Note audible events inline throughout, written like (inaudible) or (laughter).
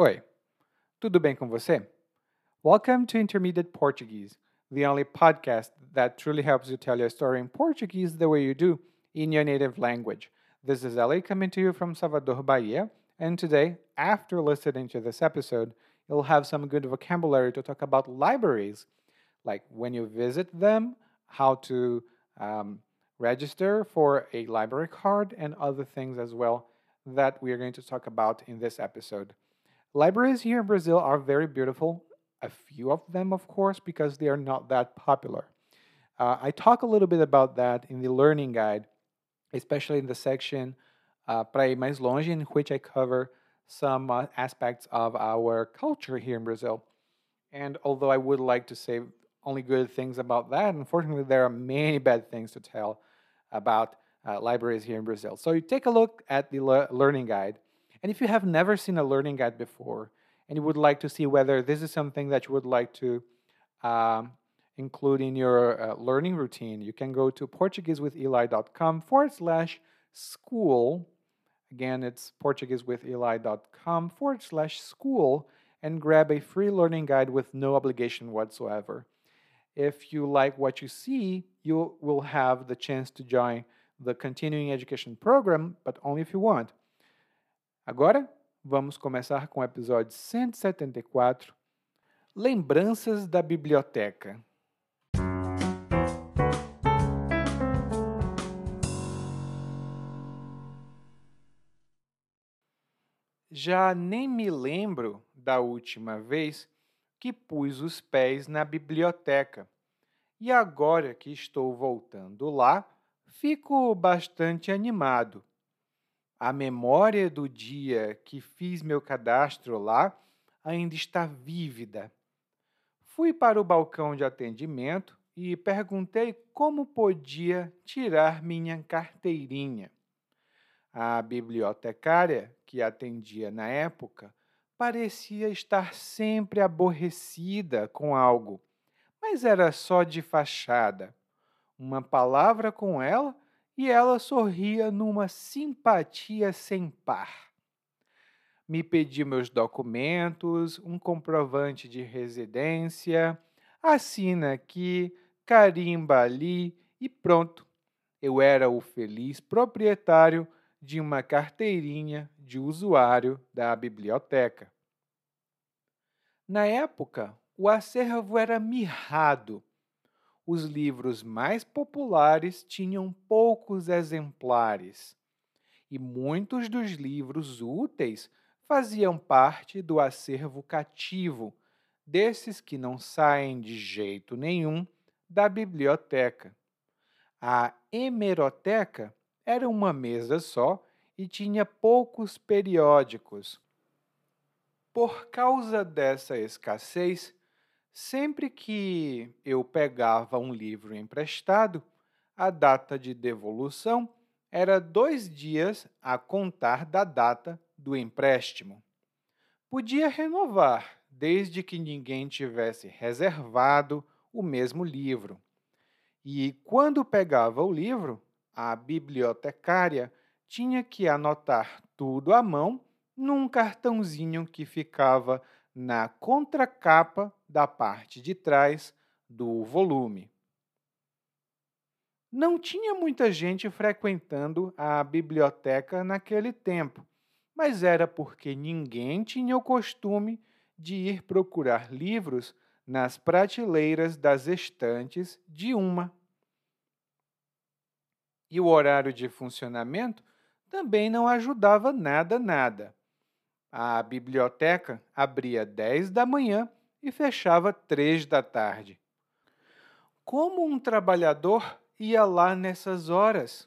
Oi, tudo bem com você? Welcome to Intermediate Portuguese, the only podcast that truly helps you tell your story in Portuguese the way you do in your native language. This is Ellie coming to you from Salvador, Bahia, and today, after listening to this episode, you'll have some good vocabulary to talk about libraries, like when you visit them, how to um, register for a library card, and other things as well that we are going to talk about in this episode. Libraries here in Brazil are very beautiful, a few of them, of course, because they are not that popular. Uh, I talk a little bit about that in the learning guide, especially in the section uh, Para ir mais longe, in which I cover some uh, aspects of our culture here in Brazil. And although I would like to say only good things about that, unfortunately, there are many bad things to tell about uh, libraries here in Brazil. So you take a look at the le- learning guide. And if you have never seen a learning guide before and you would like to see whether this is something that you would like to um, include in your uh, learning routine, you can go to PortugueseWithEli.com forward slash school. Again, it's PortugueseWithEli.com forward slash school and grab a free learning guide with no obligation whatsoever. If you like what you see, you will have the chance to join the continuing education program, but only if you want. Agora, vamos começar com o episódio 174 Lembranças da Biblioteca. Já nem me lembro da última vez que pus os pés na biblioteca. E agora que estou voltando lá, fico bastante animado. A memória do dia que fiz meu cadastro lá ainda está vívida. Fui para o balcão de atendimento e perguntei como podia tirar minha carteirinha. A bibliotecária que atendia na época parecia estar sempre aborrecida com algo, mas era só de fachada. Uma palavra com ela e ela sorria numa simpatia sem par. Me pediu meus documentos, um comprovante de residência, assina aqui, carimba ali e pronto. Eu era o feliz proprietário de uma carteirinha de usuário da biblioteca. Na época, o acervo era mirrado. Os livros mais populares tinham poucos exemplares, e muitos dos livros úteis faziam parte do acervo cativo, desses que não saem de jeito nenhum da biblioteca. A hemeroteca era uma mesa só e tinha poucos periódicos. Por causa dessa escassez, sempre que eu pegava um livro emprestado, a data de devolução era dois dias a contar da data do empréstimo. Podia renovar, desde que ninguém tivesse reservado o mesmo livro. E quando pegava o livro, a bibliotecária tinha que anotar tudo à mão num cartãozinho que ficava na contracapa da parte de trás do volume. Não tinha muita gente frequentando a biblioteca naquele tempo, mas era porque ninguém tinha o costume de ir procurar livros nas prateleiras das estantes de uma e o horário de funcionamento também não ajudava nada, nada. A biblioteca abria 10 da manhã e fechava 3 da tarde. Como um trabalhador ia lá nessas horas?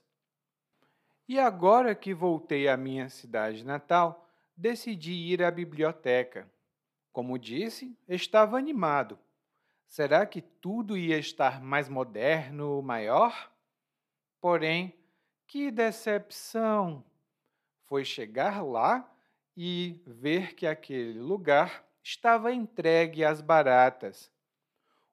E agora que voltei à minha cidade natal, decidi ir à biblioteca. Como disse, estava animado. Será que tudo ia estar mais moderno, maior? Porém, que decepção! Foi chegar lá e ver que aquele lugar estava entregue às baratas.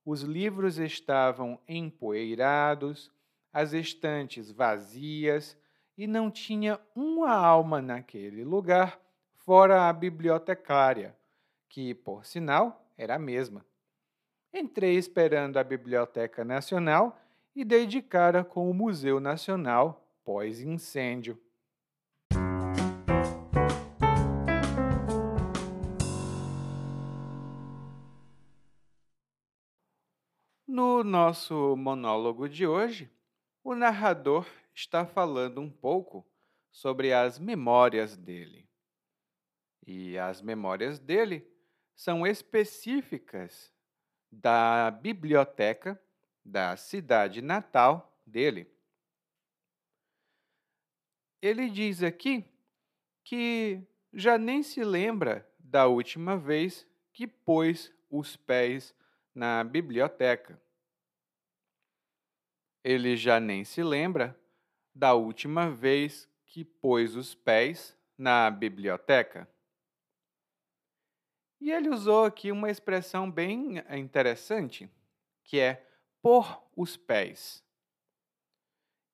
Os livros estavam empoeirados, as estantes vazias e não tinha uma alma naquele lugar fora a bibliotecária, que, por sinal, era a mesma. Entrei esperando a Biblioteca Nacional e dei de cara com o Museu Nacional pós-incêndio. No nosso monólogo de hoje, o narrador está falando um pouco sobre as memórias dele. E as memórias dele são específicas da biblioteca da cidade natal dele. Ele diz aqui que já nem se lembra da última vez que pôs os pés na biblioteca. Ele já nem se lembra da última vez que pôs os pés na biblioteca. E ele usou aqui uma expressão bem interessante, que é por os pés.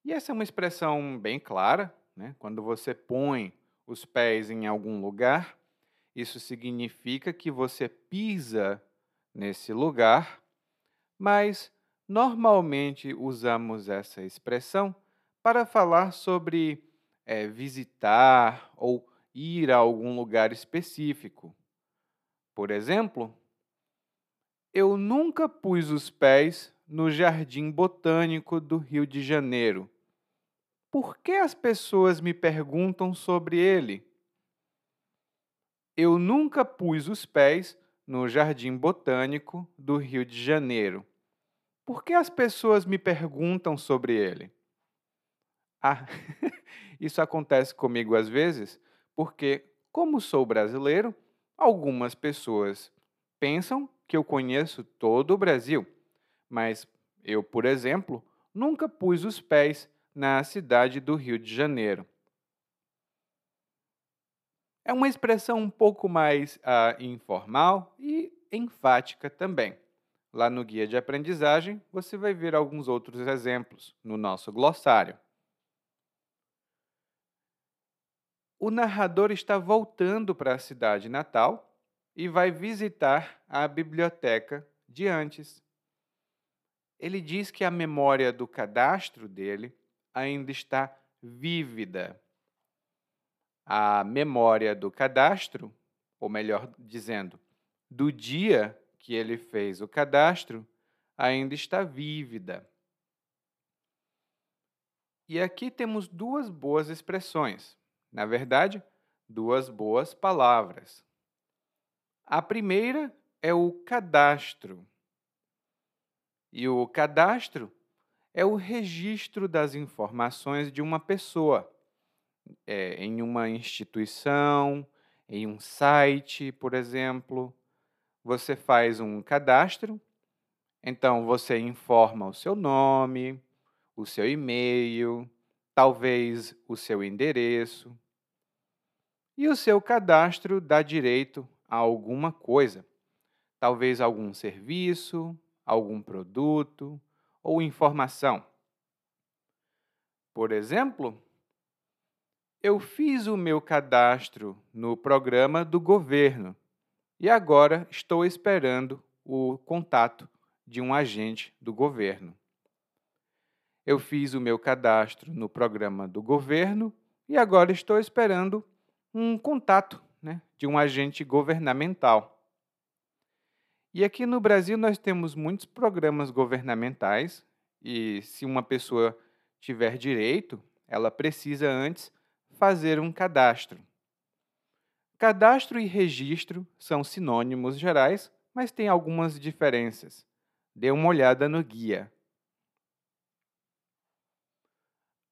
E essa é uma expressão bem clara, né? quando você põe os pés em algum lugar, isso significa que você pisa nesse lugar, mas normalmente usamos essa expressão para falar sobre é, visitar ou ir a algum lugar específico. Por exemplo, eu nunca pus os pés no Jardim Botânico do Rio de Janeiro. Por que as pessoas me perguntam sobre ele? Eu nunca pus os pés no Jardim Botânico do Rio de Janeiro. Por que as pessoas me perguntam sobre ele? Ah, (laughs) isso acontece comigo às vezes porque, como sou brasileiro, Algumas pessoas pensam que eu conheço todo o Brasil, mas eu, por exemplo, nunca pus os pés na cidade do Rio de Janeiro. É uma expressão um pouco mais uh, informal e enfática também. Lá no guia de aprendizagem, você vai ver alguns outros exemplos no nosso glossário. o narrador está voltando para a cidade natal e vai visitar a biblioteca de antes. Ele diz que a memória do cadastro dele ainda está vívida. A memória do cadastro, ou melhor dizendo, do dia que ele fez o cadastro, ainda está vívida. E aqui temos duas boas expressões. Na verdade, duas boas palavras. A primeira é o cadastro. E o cadastro é o registro das informações de uma pessoa é, em uma instituição, em um site, por exemplo. Você faz um cadastro, então você informa o seu nome, o seu e-mail, talvez o seu endereço. E o seu cadastro dá direito a alguma coisa, talvez algum serviço, algum produto ou informação. Por exemplo, eu fiz o meu cadastro no programa do governo e agora estou esperando o contato de um agente do governo eu fiz o meu cadastro no programa do governo e agora estou esperando um contato né, de um agente governamental. E aqui no Brasil nós temos muitos programas governamentais e se uma pessoa tiver direito, ela precisa antes fazer um cadastro. Cadastro e registro são sinônimos gerais, mas tem algumas diferenças. Dê uma olhada no guia.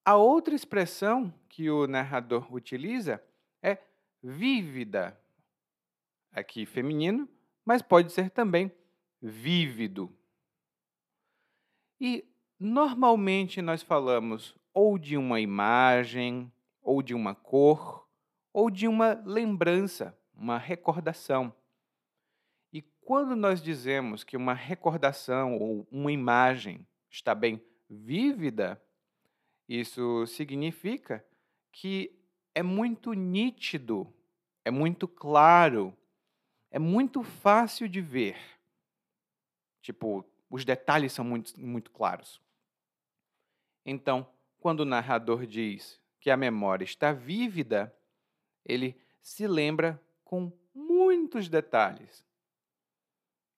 A outra expressão que o narrador utiliza é vívida, aqui feminino, mas pode ser também vívido. E normalmente nós falamos ou de uma imagem, ou de uma cor, ou de uma lembrança, uma recordação. E quando nós dizemos que uma recordação ou uma imagem está bem vívida, isso significa que é muito nítido é muito claro, é muito fácil de ver. Tipo, os detalhes são muito, muito claros. Então, quando o narrador diz que a memória está vívida, ele se lembra com muitos detalhes.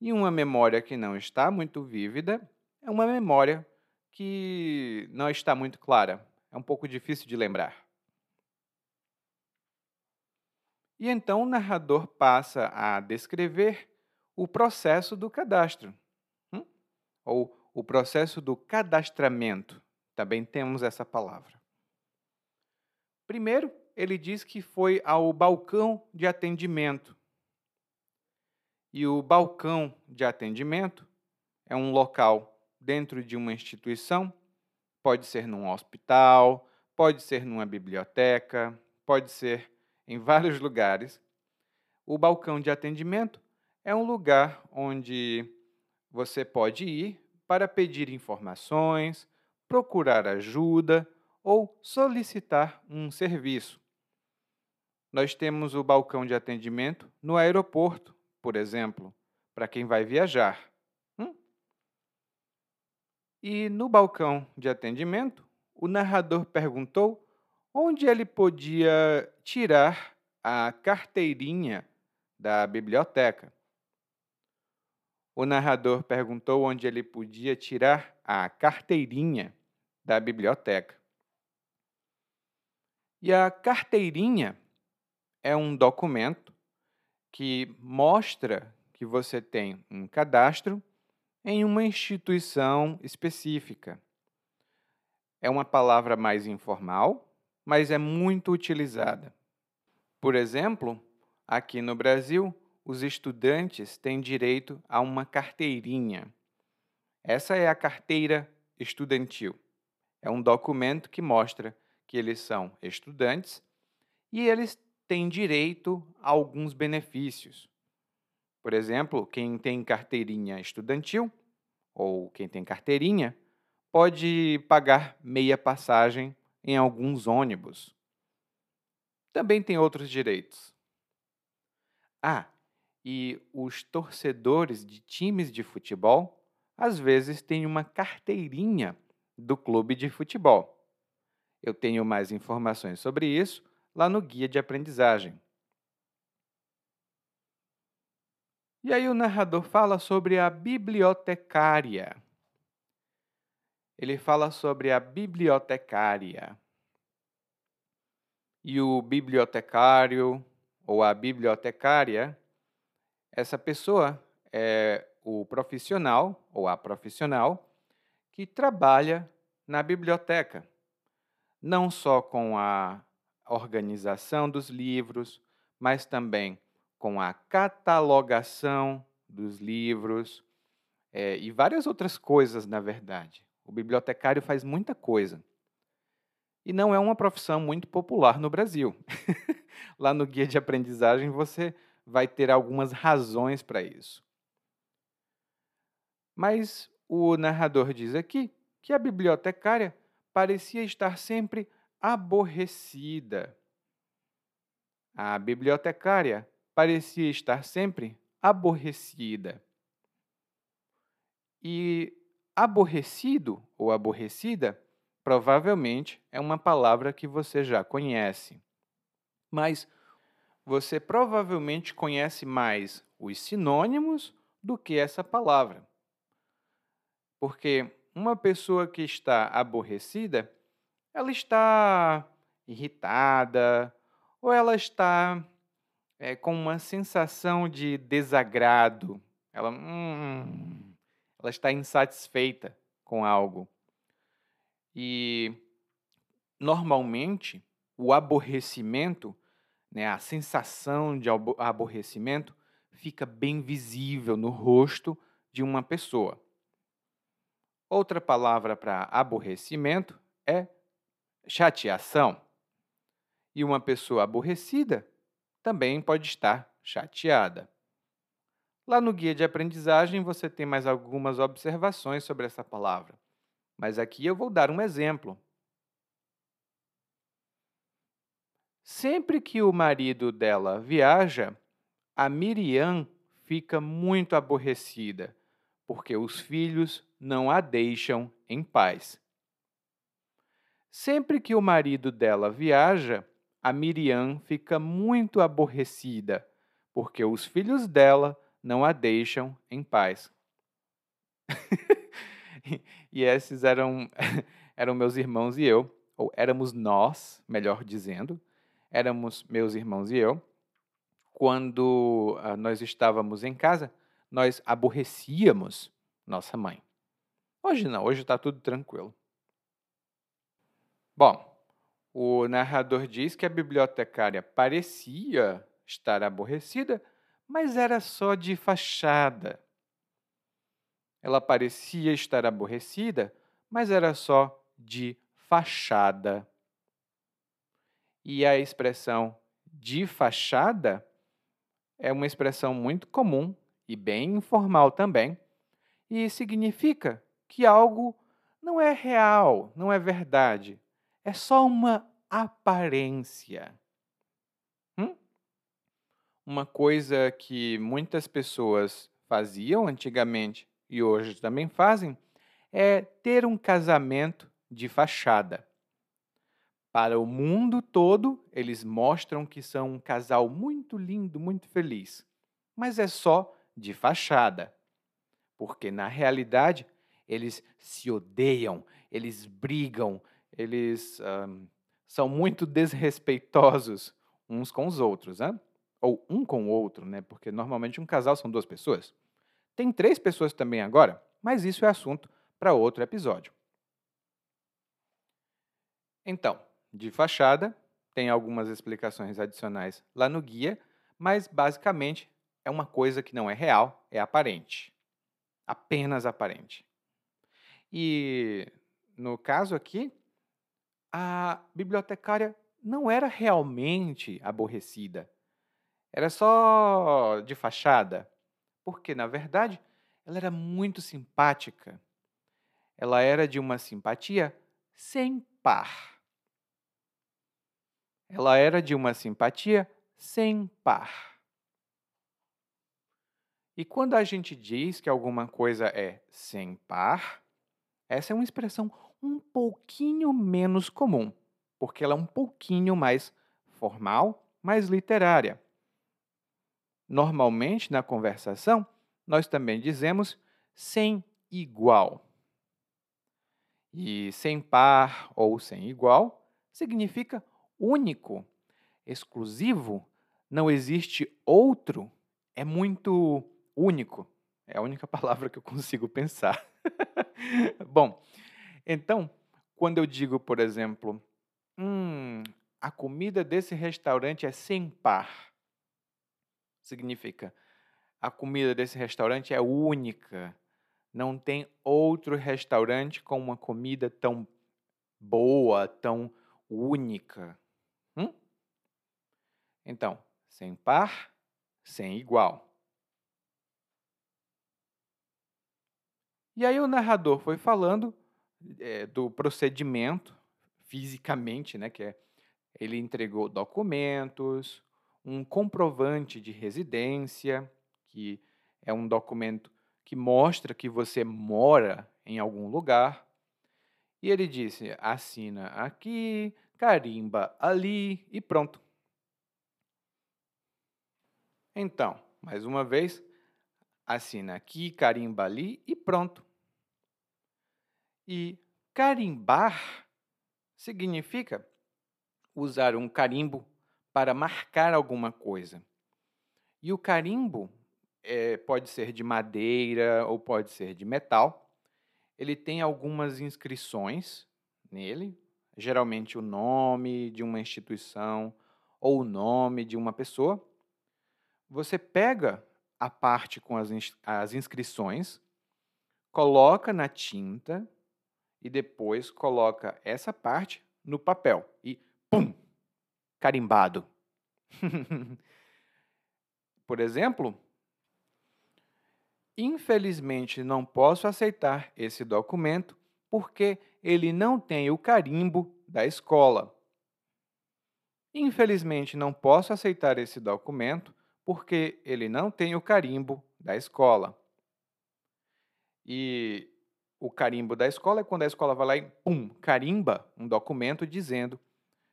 E uma memória que não está muito vívida é uma memória que não está muito clara, é um pouco difícil de lembrar. E então o narrador passa a descrever o processo do cadastro, hum? ou o processo do cadastramento. Também temos essa palavra. Primeiro, ele diz que foi ao balcão de atendimento. E o balcão de atendimento é um local dentro de uma instituição, pode ser num hospital, pode ser numa biblioteca, pode ser em vários (laughs) lugares. O balcão de atendimento é um lugar onde você pode ir para pedir informações, procurar ajuda ou solicitar um serviço. Nós temos o balcão de atendimento no aeroporto, por exemplo, para quem vai viajar. Hum? E no balcão de atendimento, o narrador perguntou onde ele podia tirar a carteirinha da biblioteca. O narrador perguntou onde ele podia tirar a carteirinha da biblioteca. E a carteirinha é um documento que mostra que você tem um cadastro em uma instituição específica. É uma palavra mais informal, mas é muito utilizada. Por exemplo, aqui no Brasil, os estudantes têm direito a uma carteirinha. Essa é a carteira estudantil. É um documento que mostra que eles são estudantes e eles têm direito a alguns benefícios. Por exemplo, quem tem carteirinha estudantil ou quem tem carteirinha pode pagar meia passagem em alguns ônibus. Também tem outros direitos. Ah, e os torcedores de times de futebol às vezes têm uma carteirinha do clube de futebol. Eu tenho mais informações sobre isso lá no guia de aprendizagem. E aí o narrador fala sobre a bibliotecária. Ele fala sobre a bibliotecária. E o bibliotecário ou a bibliotecária, essa pessoa é o profissional ou a profissional que trabalha na biblioteca, não só com a organização dos livros, mas também com a catalogação dos livros é, e várias outras coisas, na verdade. O bibliotecário faz muita coisa. E não é uma profissão muito popular no Brasil. (laughs) Lá no guia de aprendizagem você vai ter algumas razões para isso. Mas o narrador diz aqui que a bibliotecária parecia estar sempre aborrecida. A bibliotecária parecia estar sempre aborrecida. E Aborrecido ou aborrecida provavelmente é uma palavra que você já conhece. Mas você provavelmente conhece mais os sinônimos do que essa palavra. Porque uma pessoa que está aborrecida, ela está irritada ou ela está é, com uma sensação de desagrado. Ela, hum, ela está insatisfeita com algo. E normalmente o aborrecimento, né, a sensação de aborrecimento fica bem visível no rosto de uma pessoa. Outra palavra para aborrecimento é chateação. E uma pessoa aborrecida também pode estar chateada. Lá no guia de aprendizagem você tem mais algumas observações sobre essa palavra, mas aqui eu vou dar um exemplo. Sempre que o marido dela viaja, a Miriam fica muito aborrecida, porque os filhos não a deixam em paz. Sempre que o marido dela viaja, a Miriam fica muito aborrecida, porque os filhos dela não a deixam em paz. (laughs) e esses eram, (laughs) eram meus irmãos e eu, ou éramos nós, melhor dizendo, éramos meus irmãos e eu, quando uh, nós estávamos em casa, nós aborrecíamos nossa mãe. Hoje não, hoje está tudo tranquilo. Bom, o narrador diz que a bibliotecária parecia estar aborrecida, mas era só de fachada. Ela parecia estar aborrecida, mas era só de fachada. E a expressão de fachada é uma expressão muito comum e bem informal também, e significa que algo não é real, não é verdade, é só uma aparência. Hum? Uma coisa que muitas pessoas faziam antigamente e hoje também fazem é ter um casamento de fachada. Para o mundo todo, eles mostram que são um casal muito lindo, muito feliz. Mas é só de fachada. Porque, na realidade, eles se odeiam, eles brigam, eles um, são muito desrespeitosos uns com os outros, né? ou um com o outro, né? porque normalmente um casal são duas pessoas. Tem três pessoas também agora, mas isso é assunto para outro episódio. Então, de fachada, tem algumas explicações adicionais lá no guia, mas basicamente é uma coisa que não é real, é aparente. Apenas aparente. E no caso aqui, a bibliotecária não era realmente aborrecida. Era só de fachada. Porque, na verdade, ela era muito simpática. Ela era de uma simpatia sem par. Ela era de uma simpatia sem par. E quando a gente diz que alguma coisa é sem par, essa é uma expressão um pouquinho menos comum, porque ela é um pouquinho mais formal, mais literária. Normalmente, na conversação, nós também dizemos sem igual. E sem par ou sem igual significa único, exclusivo, não existe outro, é muito único. É a única (laughs) palavra que eu consigo pensar. Bom, então, quando eu digo, por exemplo, hum, a comida desse restaurante é sem par, significa a comida desse restaurante é única. Não tem outro restaurante com uma comida tão boa, tão única. Hum? Então, sem par, sem igual. E aí o narrador foi falando é, do procedimento fisicamente, né, que é ele entregou documentos, um comprovante de residência, que é um documento que mostra que você mora em algum lugar. E ele disse: assina aqui, carimba ali e pronto. Então, mais uma vez, assina aqui, carimba ali e pronto. E carimbar significa usar um carimbo para marcar alguma coisa. E o carimbo é, pode ser de madeira ou pode ser de metal. Ele tem algumas inscrições nele, geralmente o nome de uma instituição ou o nome de uma pessoa. Você pega a parte com as, as inscrições, coloca na tinta e depois coloca essa parte no papel e pum, carimbado. (laughs) Por exemplo, infelizmente não posso aceitar esse documento porque ele não tem o carimbo da escola. Infelizmente, não posso aceitar esse documento porque ele não tem o carimbo da escola. E o carimbo da escola é quando a escola vai lá e, pum, carimba um documento dizendo,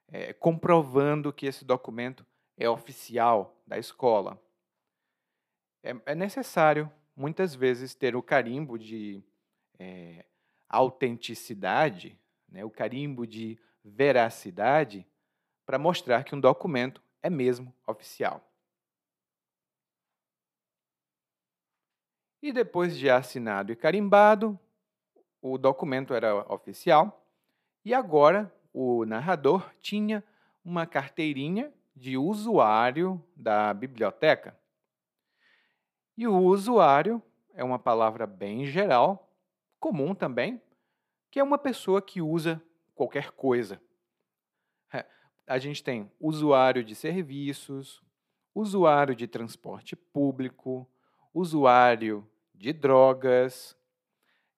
é, comprovando que esse documento é oficial da escola. É, é necessário, muitas vezes, ter o carimbo de é, autenticidade, né, o carimbo de veracidade, para mostrar que um documento é mesmo oficial. E depois de assinado e carimbado, o documento era oficial e agora o narrador tinha uma carteirinha de usuário da biblioteca. E o usuário é uma palavra bem geral, comum também, que é uma pessoa que usa qualquer coisa. É, a gente tem usuário de serviços, usuário de transporte público, usuário de drogas.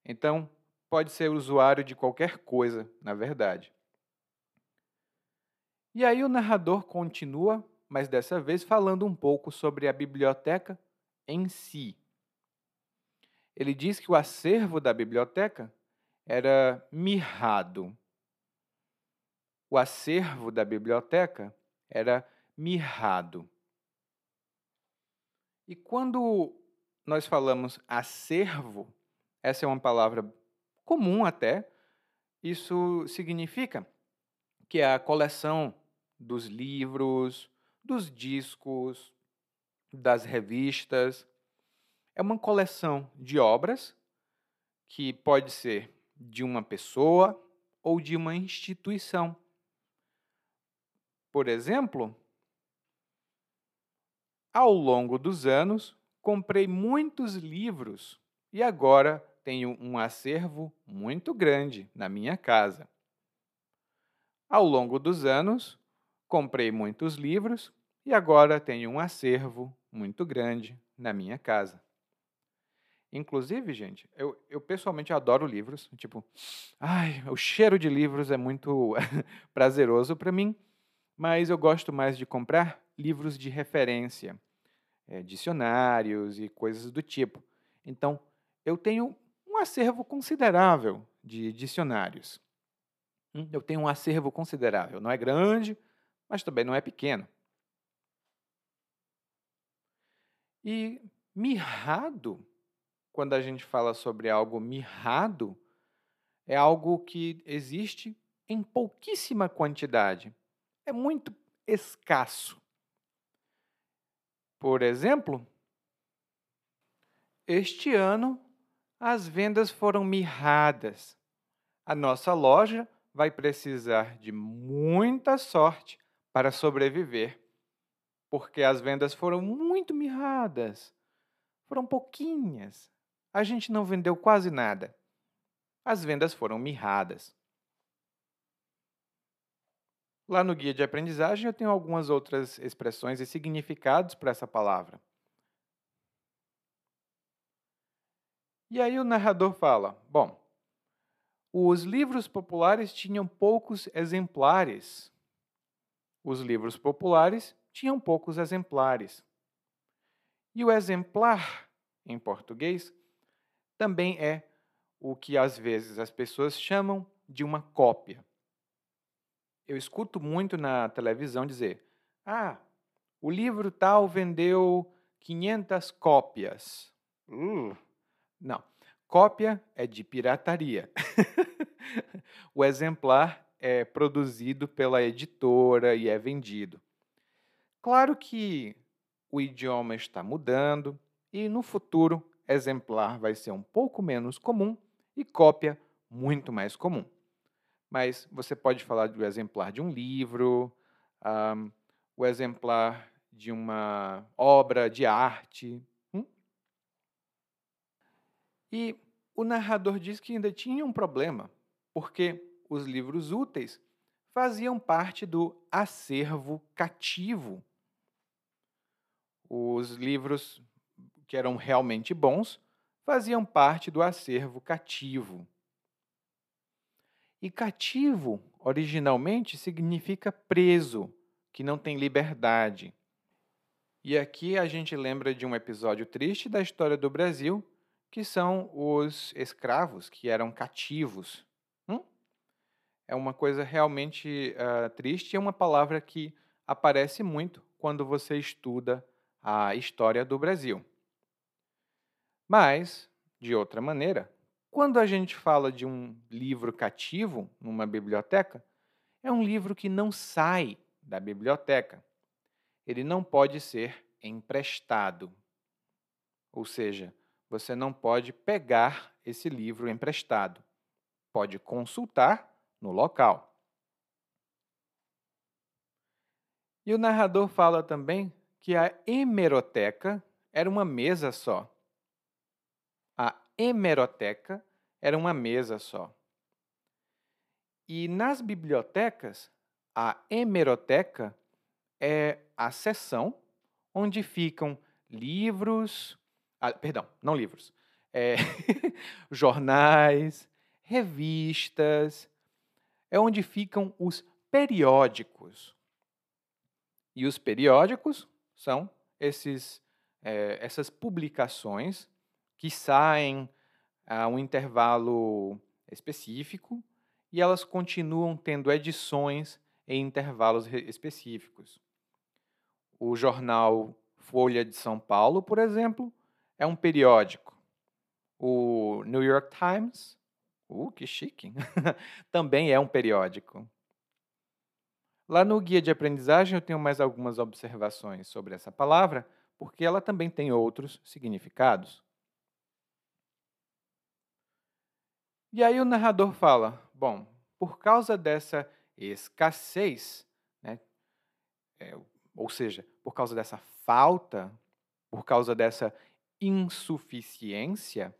Então, pode ser usuário de qualquer coisa, na verdade. E aí o narrador continua, mas dessa vez falando um pouco sobre a biblioteca em si. Ele diz que o acervo da biblioteca era mirrado. O acervo da biblioteca era mirrado. E quando nós falamos acervo, essa é uma palavra comum até, isso significa que a coleção dos livros, dos discos, das revistas. É uma coleção de obras que pode ser de uma pessoa ou de uma instituição. Por exemplo, ao longo dos anos, comprei muitos livros e agora tenho um acervo muito grande na minha casa. Ao longo dos anos, comprei muitos livros e agora tenho um acervo muito grande na minha casa. Inclusive, gente, eu, eu pessoalmente adoro livros. Tipo, ai, o cheiro de livros é muito (laughs) prazeroso para mim, mas eu gosto mais de comprar livros de referência, é, dicionários e coisas do tipo. Então, eu tenho um acervo considerável de dicionários. Hum, eu tenho um acervo considerável. Não é grande, mas também não é pequeno. E mirrado, quando a gente fala sobre algo mirrado, é algo que existe em pouquíssima quantidade. É muito escasso. Por exemplo, este ano as vendas foram mirradas. A nossa loja vai precisar de muita sorte para sobreviver, porque as vendas foram muito mirradas, foram pouquinhas. A gente não vendeu quase nada. As vendas foram mirradas. Lá no guia de aprendizagem eu tenho algumas outras expressões e significados para essa palavra. E aí o narrador fala: Bom, os livros populares tinham poucos exemplares. Os livros populares tinham poucos exemplares. E o exemplar, em português, também é o que às vezes as pessoas chamam de uma cópia. Eu escuto muito na televisão dizer: ah, o livro tal vendeu 500 cópias. Uh, não. Cópia é de pirataria. (laughs) o exemplar é produzido pela editora e é vendido. Claro que o idioma está mudando e no futuro exemplar vai ser um pouco menos comum e cópia muito mais comum. Mas você pode falar do exemplar de um livro, um, o exemplar de uma obra de arte, e o narrador diz que ainda tinha um problema, porque os livros úteis faziam parte do acervo cativo. Os livros que eram realmente bons faziam parte do acervo cativo. E cativo, originalmente, significa preso, que não têm liberdade. E aqui a gente lembra de um episódio triste da história do Brasil, que são os escravos que eram cativos. Hum? É uma coisa realmente uh, triste, é uma palavra que aparece muito quando você estuda a história do Brasil. Mas, de outra maneira, quando a gente fala de um livro cativo numa biblioteca, é um livro que não sai da biblioteca. Ele não pode ser emprestado. Ou seja, você não pode pegar esse livro emprestado. Pode consultar no local. E o narrador fala também que a hemeroteca era uma mesa só. A hemeroteca era uma mesa só. E nas bibliotecas, a hemeroteca é a seção onde ficam livros, ah, perdão, não livros, é, (laughs) jornais, revistas, é onde ficam os periódicos. E os periódicos são esses, é, essas publicações que saem a um intervalo específico e elas continuam tendo edições em intervalos específicos. O jornal Folha de São Paulo, por exemplo, é um periódico. O New York Times, uh, que chique, (laughs) também é um periódico. Lá no guia de aprendizagem eu tenho mais algumas observações sobre essa palavra, porque ela também tem outros significados. E aí o narrador fala: bom, por causa dessa escassez, né, é, ou seja, por causa dessa falta, por causa dessa insuficiência,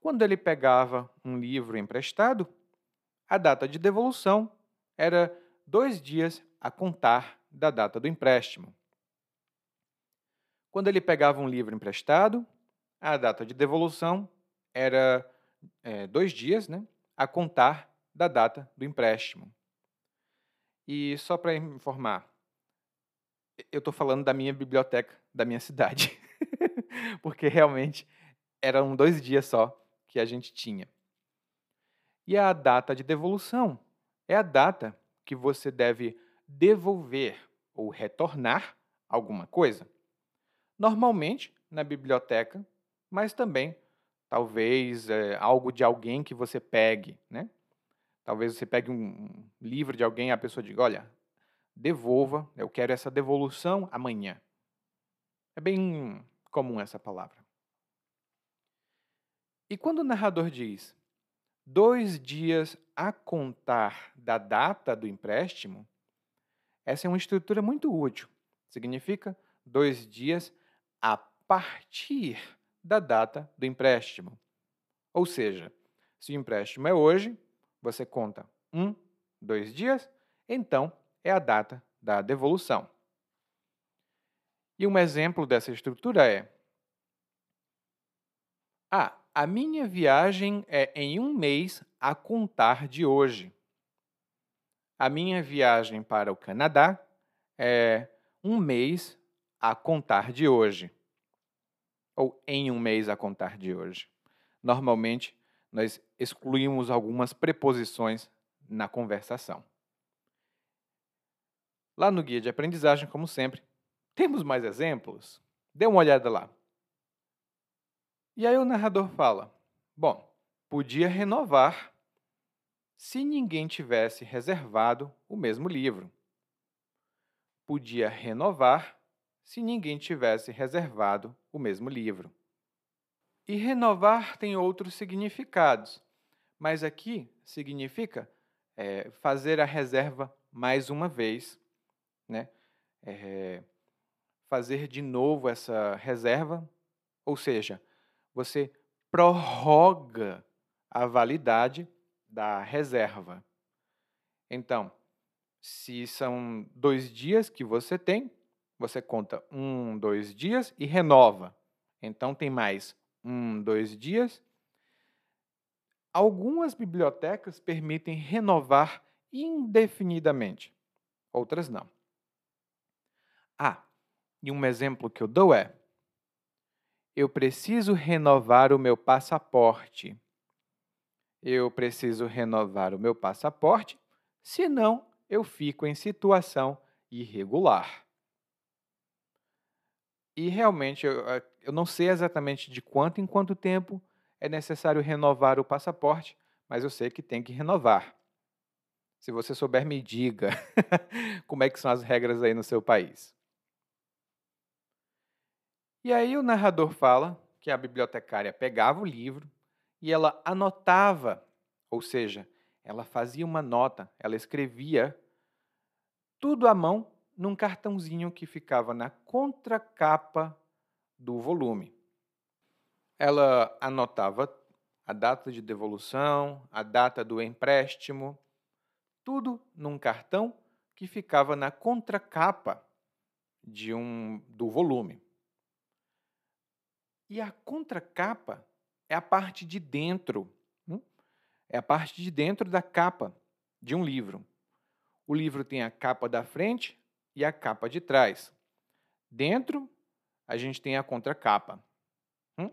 quando ele pegava um livro emprestado, a data de devolução era dois dias a contar da data do empréstimo. Quando ele pegava um livro emprestado, a data de devolução era é, dois dias né, a contar da data do empréstimo. E só para informar, eu estou falando da minha biblioteca da minha cidade, (laughs) (laughs) porque realmente eram dois dias só que a gente tinha. E a data de devolução é a data que você deve devolver ou retornar alguma coisa. Normalmente na biblioteca, mas também talvez é, algo de alguém que você pegue, né? Talvez você pegue um livro de alguém e a pessoa diga, olha, devolva, eu quero essa devolução amanhã. É bem comum essa palavra. E quando o narrador diz dois dias a contar da data do empréstimo, essa é uma estrutura muito útil. Significa dois dias a partir da data do empréstimo. Ou seja, se o empréstimo é hoje, você conta um, dois dias, então é a data da devolução. E um exemplo dessa estrutura é: Ah, a minha viagem é em um mês a contar de hoje. A minha viagem para o Canadá é um mês a contar de hoje. Ou em um mês a contar de hoje. Normalmente, nós excluímos algumas preposições na conversação. Lá no guia de aprendizagem, como sempre, temos mais exemplos? Dê uma olhada lá. E aí o narrador fala: Bom, podia renovar se ninguém tivesse reservado o mesmo livro. Podia renovar se ninguém tivesse reservado o mesmo livro. E renovar tem outros significados, mas aqui significa é, fazer a reserva mais uma vez, né? É, fazer de novo essa reserva, ou seja, você prorroga a validade da reserva. Então, se são dois dias que você tem, você conta um, dois dias e renova. Então, tem mais um, dois dias. Algumas bibliotecas permitem renovar indefinidamente, outras não. Ah, e um exemplo que eu dou é: eu preciso renovar o meu passaporte. Eu preciso renovar o meu passaporte, senão eu fico em situação irregular. E realmente eu, eu não sei exatamente de quanto em quanto tempo é necessário renovar o passaporte, mas eu sei que tem que renovar. Se você souber, me diga (laughs) como é que são as regras aí no seu país. E aí o narrador fala que a bibliotecária pegava o livro e ela anotava, ou seja, ela fazia uma nota, ela escrevia tudo à mão num cartãozinho que ficava na contracapa do volume. Ela anotava a data de devolução, a data do empréstimo, tudo num cartão que ficava na contracapa de um do volume. E a contracapa é a parte de dentro, hum? é a parte de dentro da capa de um livro. O livro tem a capa da frente e a capa de trás. Dentro, a gente tem a contracapa. Hum?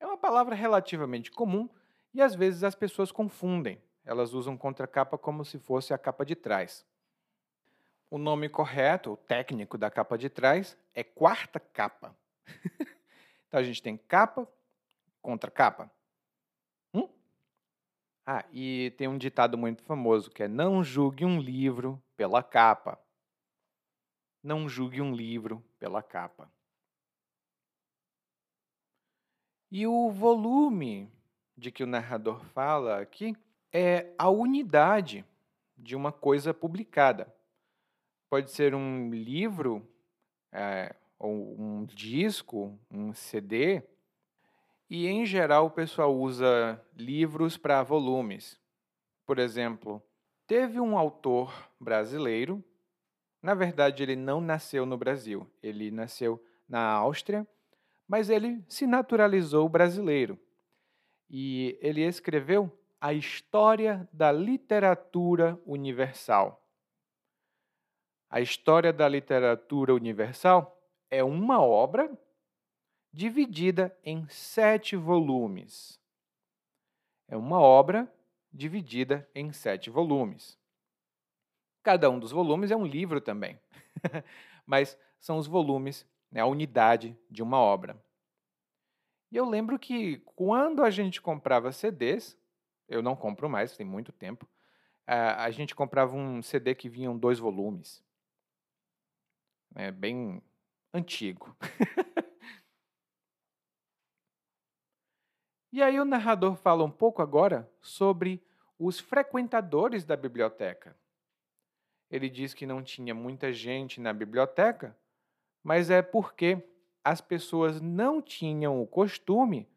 É uma palavra relativamente comum e às vezes as pessoas confundem. Elas usam contracapa como se fosse a capa de trás. O nome correto, o técnico da capa de trás, é quarta capa. (laughs) Então a gente tem capa contra capa. Hum? Ah, e tem um ditado muito famoso que é: não julgue um livro pela capa. Não julgue um livro pela capa. E o volume de que o narrador fala aqui é a unidade de uma coisa publicada. Pode ser um livro, é, ou um disco, um CD, e em geral o pessoal usa livros para volumes. Por exemplo, teve um autor brasileiro, na verdade ele não nasceu no Brasil, ele nasceu na Áustria, mas ele se naturalizou brasileiro. E ele escreveu a história da literatura universal. A história da literatura universal é uma obra dividida em sete volumes. É uma obra dividida em sete volumes. Cada um dos volumes é um livro também, (laughs) mas são os volumes, né, a unidade de uma obra. E eu lembro que quando a gente comprava CDs, eu não compro mais, tem muito tempo, a gente comprava um CD que vinham dois volumes. É bem antigo. (laughs) e aí o narrador fala um pouco agora sobre os frequentadores da biblioteca. Ele diz que não tinha muita gente na biblioteca, mas é porque as pessoas não tinham o costume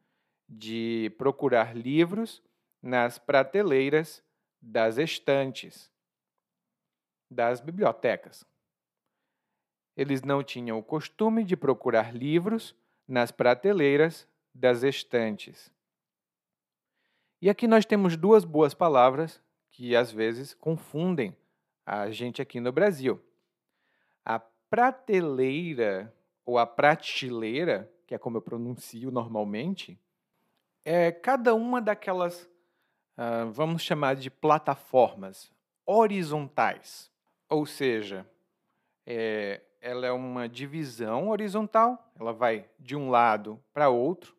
de procurar livros nas prateleiras das estantes das bibliotecas. Eles não tinham o costume de procurar livros nas prateleiras das estantes. E aqui nós temos duas boas palavras que às vezes confundem a gente aqui no Brasil. A prateleira ou a prateleira, que é como eu pronuncio normalmente, é cada uma daquelas, uh, vamos chamar de plataformas horizontais. Ou seja, é, ela é uma divisão horizontal, ela vai de um lado para outro.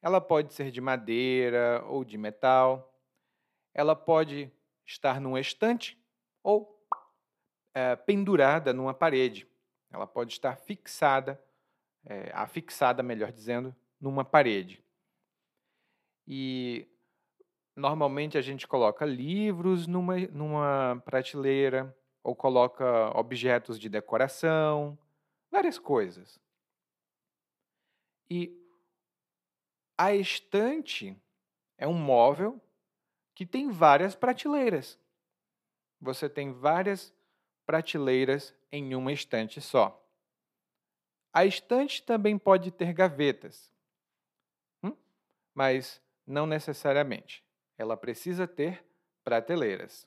Ela pode ser de madeira ou de metal. Ela pode estar num estante ou é, pendurada numa parede. Ela pode estar fixada, é, afixada, melhor dizendo, numa parede. E normalmente a gente coloca livros numa, numa prateleira, ou coloca objetos de decoração, várias coisas. E a estante é um móvel que tem várias prateleiras. Você tem várias prateleiras em uma estante só. A estante também pode ter gavetas, hum? mas não necessariamente. Ela precisa ter prateleiras.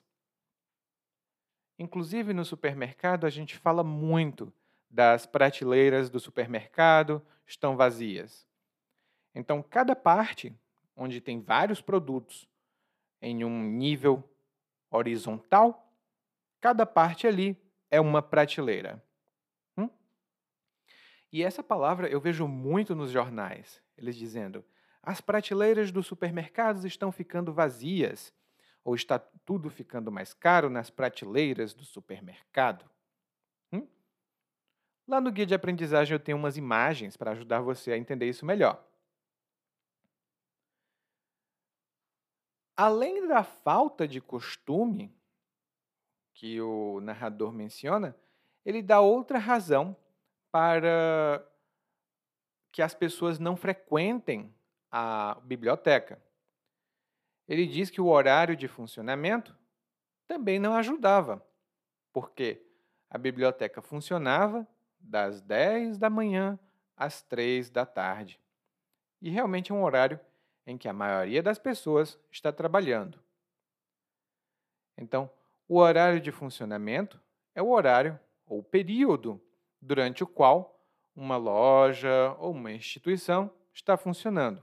Inclusive no supermercado a gente fala muito das prateleiras do supermercado estão vazias. Então, cada parte onde tem vários produtos em um nível horizontal, cada parte ali é uma prateleira. Hum? E essa palavra eu vejo muito nos jornais, eles dizendo: as prateleiras dos supermercados estão ficando vazias, ou está tudo ficando mais caro nas prateleiras do supermercado. Hum? Lá no guia de aprendizagem eu tenho umas imagens para ajudar você a entender isso melhor. Além da falta de costume que o narrador menciona, ele dá outra razão para que as pessoas não frequentem a biblioteca. Ele diz que o horário de funcionamento também não ajudava, porque a biblioteca funcionava das 10 da manhã às 3 da tarde. E realmente é um horário em que a maioria das pessoas está trabalhando. Então, o horário de funcionamento é o horário ou período durante o qual uma loja ou uma instituição está funcionando.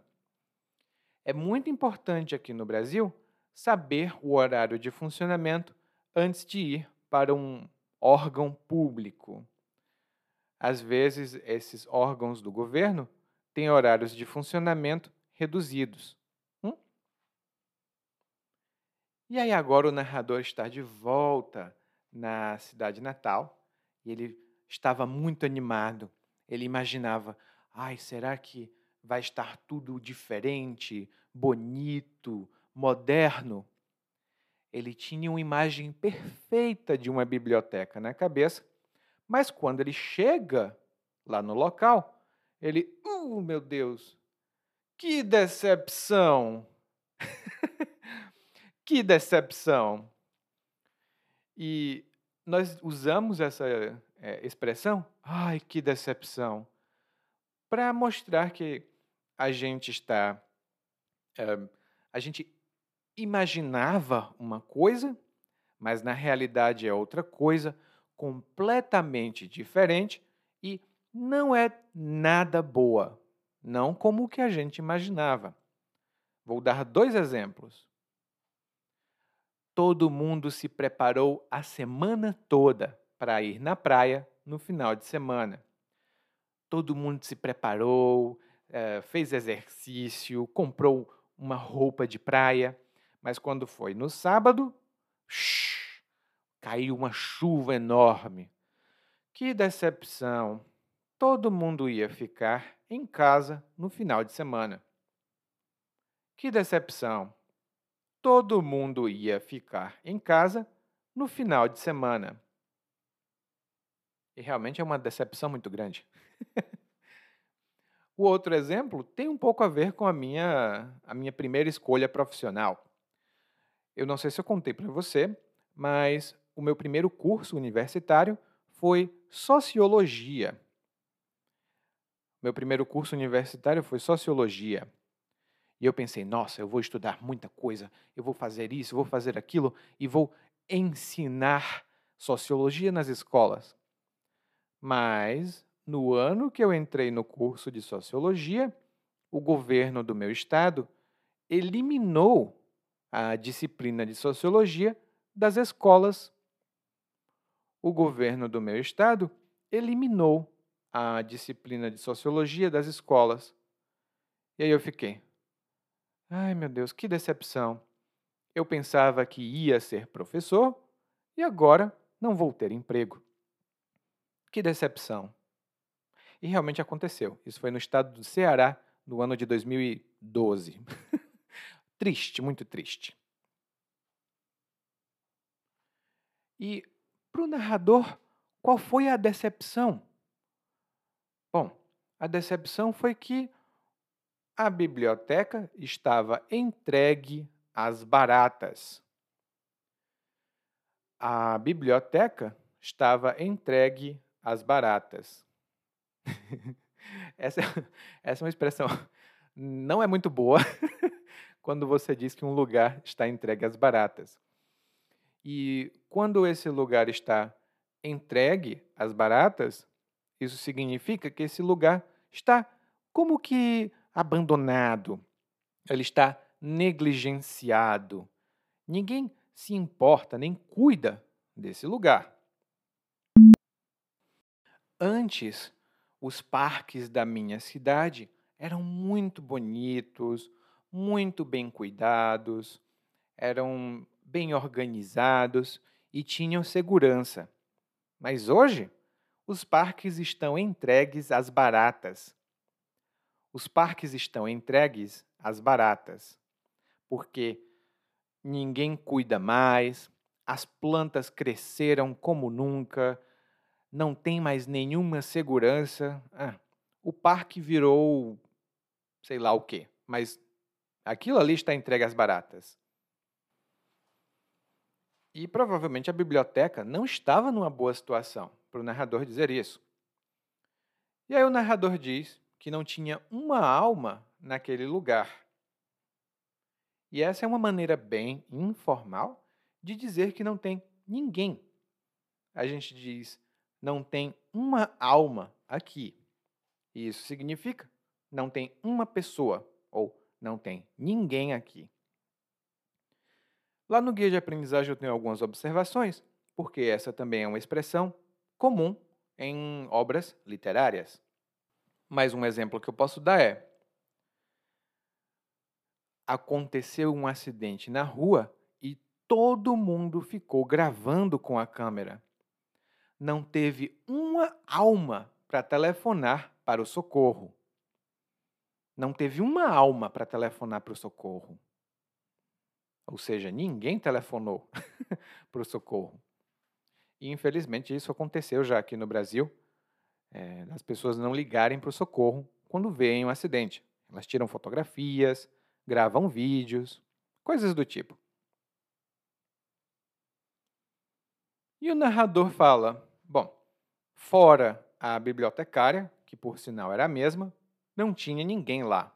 É muito importante aqui no Brasil saber o horário de funcionamento antes de ir para um órgão público. Às vezes, esses órgãos do governo têm horários de funcionamento reduzidos. Hum? E aí agora o narrador está de volta na cidade natal e ele estava muito animado. Ele imaginava, ai, será que vai estar tudo diferente, bonito, moderno? Ele tinha uma imagem perfeita de uma biblioteca na cabeça, mas quando ele chega lá no local, ele, uh, meu Deus, que decepção! (laughs) que decepção! E nós usamos essa é, expressão, ai, que decepção, para mostrar que a gente está. É, a gente imaginava uma coisa, mas na realidade é outra coisa, completamente diferente e não é nada boa não como o que a gente imaginava. Vou dar dois exemplos. Todo mundo se preparou a semana toda para ir na praia no final de semana. Todo mundo se preparou, eh, fez exercício, comprou uma roupa de praia, mas quando foi no sábado, shh, caiu uma chuva enorme. Que decepção! Todo mundo ia ficar em casa no final de semana. Que decepção! Todo mundo ia ficar em casa no final de semana. E realmente é uma decepção muito grande. (laughs) o outro exemplo tem um pouco a ver com a minha, a minha primeira escolha profissional. Eu não sei se eu contei para você, mas o meu primeiro curso universitário foi Sociologia. Meu primeiro curso universitário foi sociologia. E eu pensei, nossa, eu vou estudar muita coisa, eu vou fazer isso, vou fazer aquilo e vou ensinar sociologia nas escolas. Mas, no ano que eu entrei no curso de sociologia, o governo do meu estado eliminou a disciplina de sociologia das escolas. O governo do meu estado eliminou a disciplina de sociologia das escolas. E aí eu fiquei, ai meu Deus, que decepção. Eu pensava que ia ser professor e agora não vou ter emprego. Que decepção. E realmente aconteceu. Isso foi no estado do Ceará, no ano de 2012. (laughs) triste, muito triste. E para o narrador, qual foi a decepção? Bom, a decepção foi que a biblioteca estava entregue às baratas. A biblioteca estava entregue às baratas. (laughs) essa, essa é uma expressão não é muito boa (laughs) quando você diz que um lugar está entregue às baratas. E quando esse lugar está entregue às baratas, Isso significa que esse lugar está como que abandonado. Ele está negligenciado. Ninguém se importa nem cuida desse lugar. Antes, os parques da minha cidade eram muito bonitos, muito bem cuidados, eram bem organizados e tinham segurança. Mas hoje, os parques estão entregues às baratas. Os parques estão entregues às baratas, porque ninguém cuida mais, as plantas cresceram como nunca, não tem mais nenhuma segurança. Ah, o parque virou sei lá o quê, mas aquilo ali está entregue às baratas. E provavelmente a biblioteca não estava numa boa situação para o narrador dizer isso. E aí o narrador diz que não tinha uma alma naquele lugar. E essa é uma maneira bem informal de dizer que não tem ninguém. A gente diz não tem uma alma aqui. E isso significa não tem uma pessoa ou não tem ninguém aqui. Lá no guia de aprendizagem eu tenho algumas observações, porque essa também é uma expressão comum em obras literárias. Mais um exemplo que eu posso dar é: aconteceu um acidente na rua e todo mundo ficou gravando com a câmera não teve uma alma para telefonar para o socorro. Não teve uma alma para telefonar para o socorro. Ou seja, ninguém telefonou (laughs) para o socorro. E infelizmente isso aconteceu já aqui no Brasil, é, as pessoas não ligarem para o socorro quando veem um acidente. Elas tiram fotografias, gravam vídeos, coisas do tipo. E o narrador fala: Bom, fora a bibliotecária, que por sinal era a mesma, não tinha ninguém lá.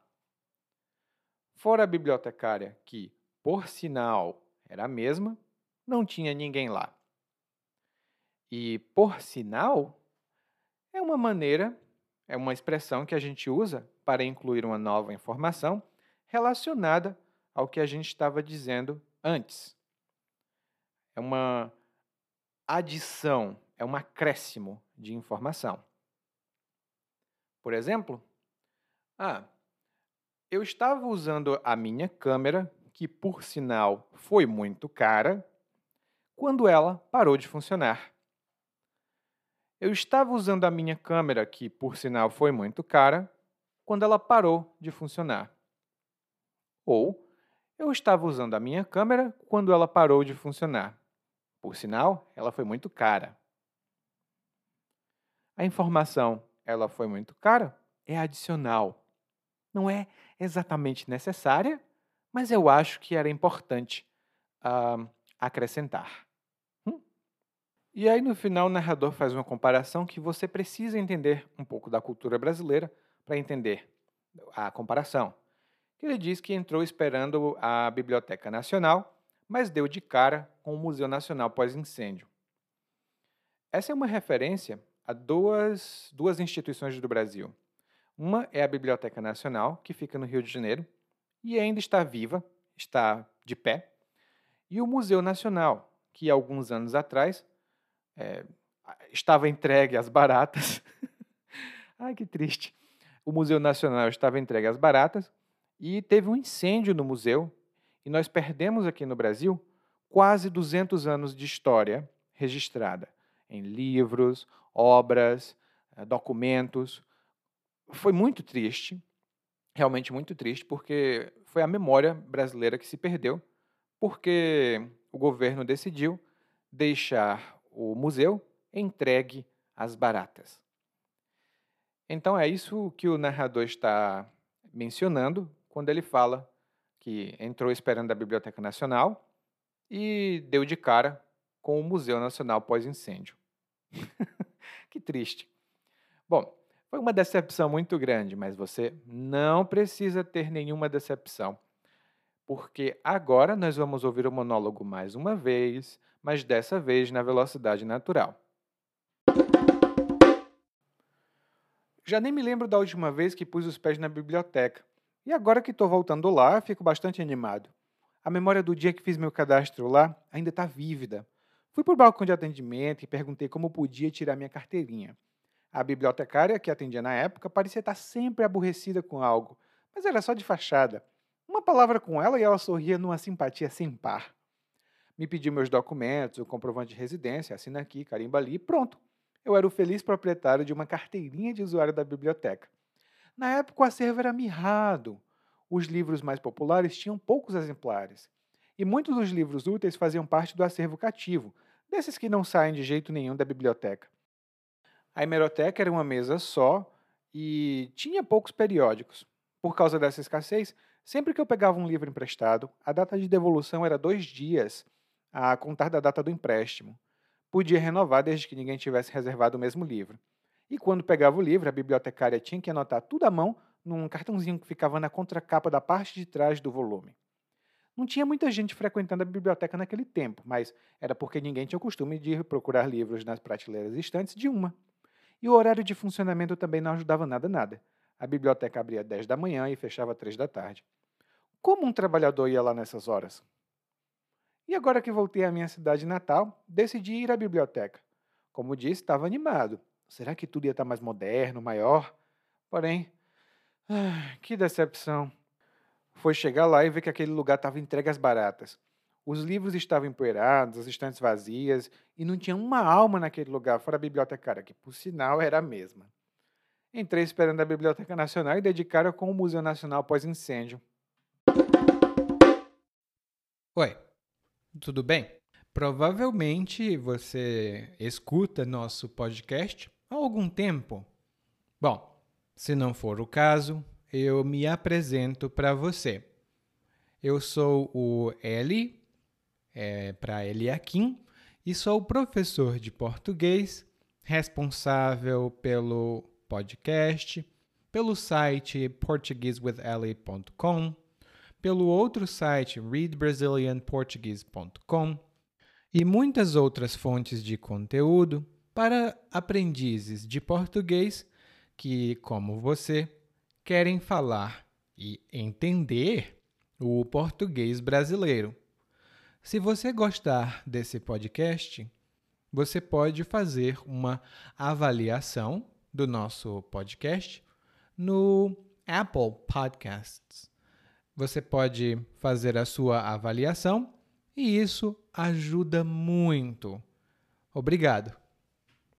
Fora a bibliotecária, que por sinal era a mesma, não tinha ninguém lá. E por sinal é uma maneira, é uma expressão que a gente usa para incluir uma nova informação relacionada ao que a gente estava dizendo antes. É uma adição é um acréscimo de informação. Por exemplo, ah, eu estava usando a minha câmera, que por sinal foi muito cara, quando ela parou de funcionar. Eu estava usando a minha câmera, que por sinal foi muito cara, quando ela parou de funcionar. Ou eu estava usando a minha câmera quando ela parou de funcionar. Por sinal, ela foi muito cara. A informação, ela foi muito cara? É adicional. Não é exatamente necessária, mas eu acho que era importante uh, acrescentar. Hum? E aí, no final, o narrador faz uma comparação que você precisa entender um pouco da cultura brasileira para entender a comparação. Ele diz que entrou esperando a Biblioteca Nacional, mas deu de cara com o Museu Nacional pós-incêndio. Essa é uma referência a duas, duas instituições do Brasil. Uma é a Biblioteca Nacional, que fica no Rio de Janeiro, e ainda está viva, está de pé, e o Museu Nacional, que alguns anos atrás é, estava entregue às baratas. (laughs) Ai, que triste. O Museu Nacional estava entregue às baratas e teve um incêndio no museu, e nós perdemos aqui no Brasil quase 200 anos de história registrada em livros, obras, eh, documentos. Foi muito triste, realmente muito triste, porque foi a memória brasileira que se perdeu, porque o governo decidiu deixar o museu entregue às baratas. Então é isso que o narrador está mencionando quando ele fala que entrou esperando a Biblioteca Nacional e deu de cara com o Museu Nacional pós-incêndio. (laughs) que triste. Bom, foi uma decepção muito grande, mas você não precisa ter nenhuma decepção, porque agora nós vamos ouvir o monólogo mais uma vez, mas dessa vez na velocidade natural. Já nem me lembro da última vez que pus os pés na biblioteca. E agora que estou voltando lá, fico bastante animado. A memória do dia que fiz meu cadastro lá ainda está vívida. Fui para o balcão de atendimento e perguntei como podia tirar minha carteirinha. A bibliotecária que atendia na época parecia estar sempre aborrecida com algo, mas era só de fachada. Uma palavra com ela e ela sorria numa simpatia sem par. Me pediu meus documentos, o comprovante de residência, assina aqui, carimba ali e pronto. Eu era o feliz proprietário de uma carteirinha de usuário da biblioteca. Na época o acervo era mirrado. Os livros mais populares tinham poucos exemplares. E muitos dos livros úteis faziam parte do acervo cativo, desses que não saem de jeito nenhum da biblioteca. A hemeroteca era uma mesa só e tinha poucos periódicos. Por causa dessa escassez, sempre que eu pegava um livro emprestado, a data de devolução era dois dias, a contar da data do empréstimo. Podia renovar desde que ninguém tivesse reservado o mesmo livro. E quando pegava o livro, a bibliotecária tinha que anotar tudo à mão num cartãozinho que ficava na contracapa da parte de trás do volume. Não tinha muita gente frequentando a biblioteca naquele tempo, mas era porque ninguém tinha o costume de procurar livros nas prateleiras estantes de uma. E o horário de funcionamento também não ajudava nada nada. A biblioteca abria 10 da manhã e fechava 3 da tarde. Como um trabalhador ia lá nessas horas? E agora que voltei à minha cidade natal, decidi ir à biblioteca. Como disse, estava animado. Será que tudo ia estar mais moderno, maior? Porém, que decepção. Foi chegar lá e ver que aquele lugar estava entregue às baratas. Os livros estavam empoeirados, as estantes vazias, e não tinha uma alma naquele lugar, fora a bibliotecária, que por sinal era a mesma. Entrei esperando a Biblioteca Nacional e dedicaram com o Museu Nacional pós-incêndio. Oi, tudo bem? Provavelmente você escuta nosso podcast há algum tempo. Bom, se não for o caso, eu me apresento para você. Eu sou o Eli é, para Eliakim e sou professor de português, responsável pelo podcast, pelo site portuguesewitheli.com, pelo outro site readbrazilianportuguese.com e muitas outras fontes de conteúdo para aprendizes de português que, como você, querem falar e entender o português brasileiro. Se você gostar desse podcast, você pode fazer uma avaliação do nosso podcast no Apple Podcasts. Você pode fazer a sua avaliação e isso ajuda muito. Obrigado.